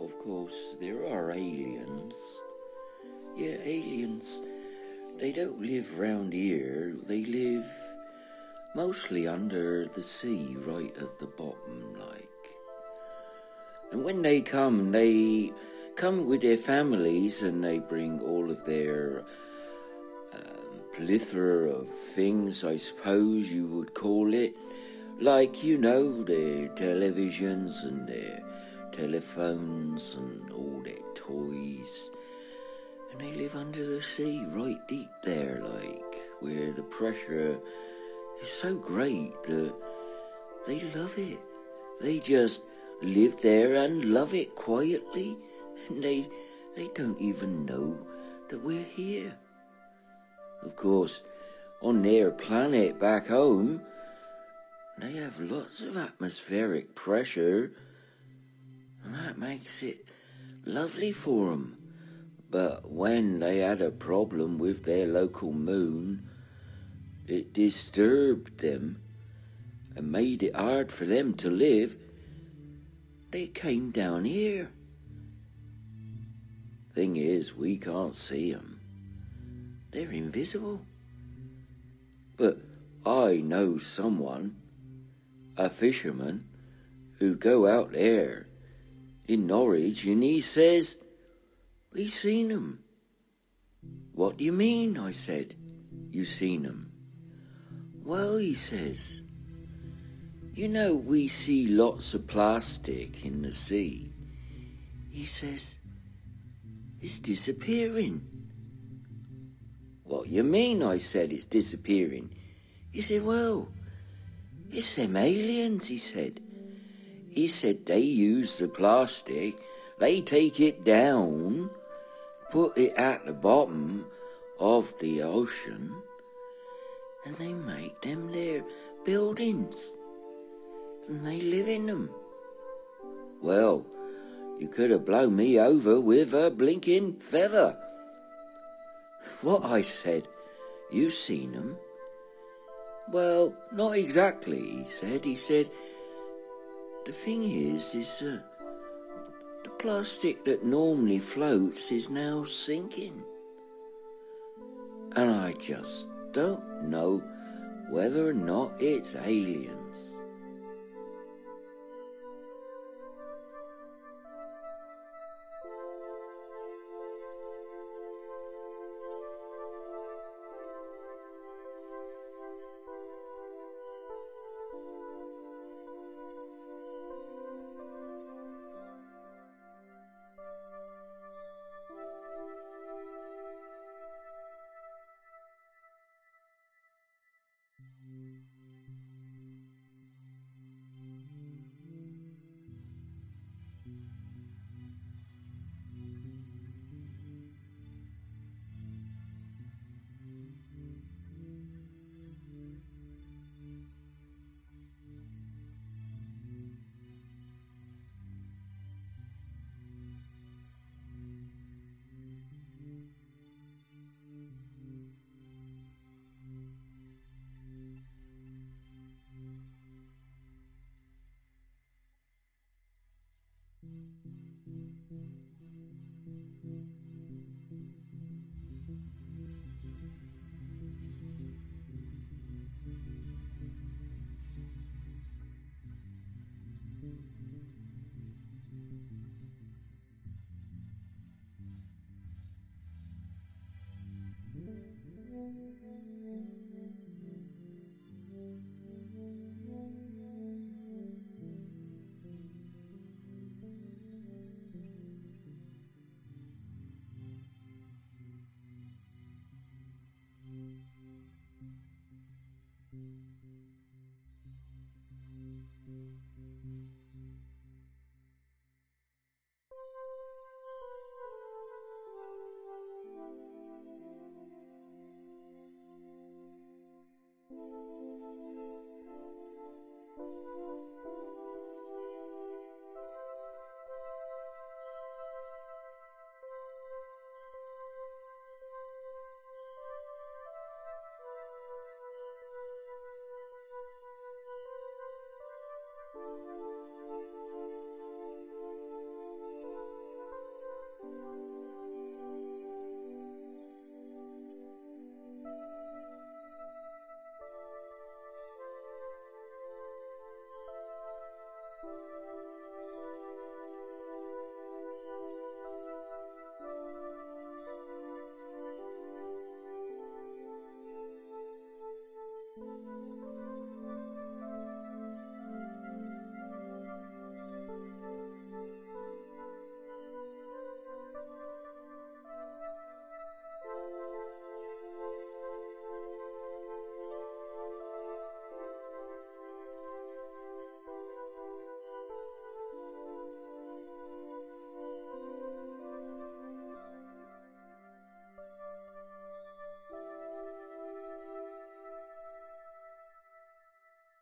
of course, there are aliens. Yeah, aliens, they don't live round here. They live mostly under the sea, right at the bottom, like. And when they come, they come with their families and they bring all of their um, plethora of things, I suppose you would call it. Like, you know, their televisions and their telephones and all their toys. And they live under the sea, right deep there, like, where the pressure is so great that they love it. They just live there and love it quietly, and they, they don't even know that we're here. Of course, on their planet back home, they have lots of atmospheric pressure, and that makes it lovely for 'em. But when they had a problem with their local moon, it disturbed them and made it hard for them to live. They came down here. Thing is, we can't see 'em. They're invisible. But I know someone, a fisherman, who go out there in Norwich and he says, we seen 'em. What do you mean? I said. "You've seen 'em? Well, he says, you know, we see lots of plastic in the sea. He says, it's disappearing. What you mean? I said, it's disappearing. He said, well, it's them aliens, he said. He said they use the plastic, they take it down, put it at the bottom of the ocean, and they make them their buildings, and they live in them. Well, you could have blown me over with a blinking feather. What I said, you seen them? Well, not exactly, he said. He said, the thing is, is uh, the plastic that normally floats is now sinking. And I just don't know whether or not it's aliens. Música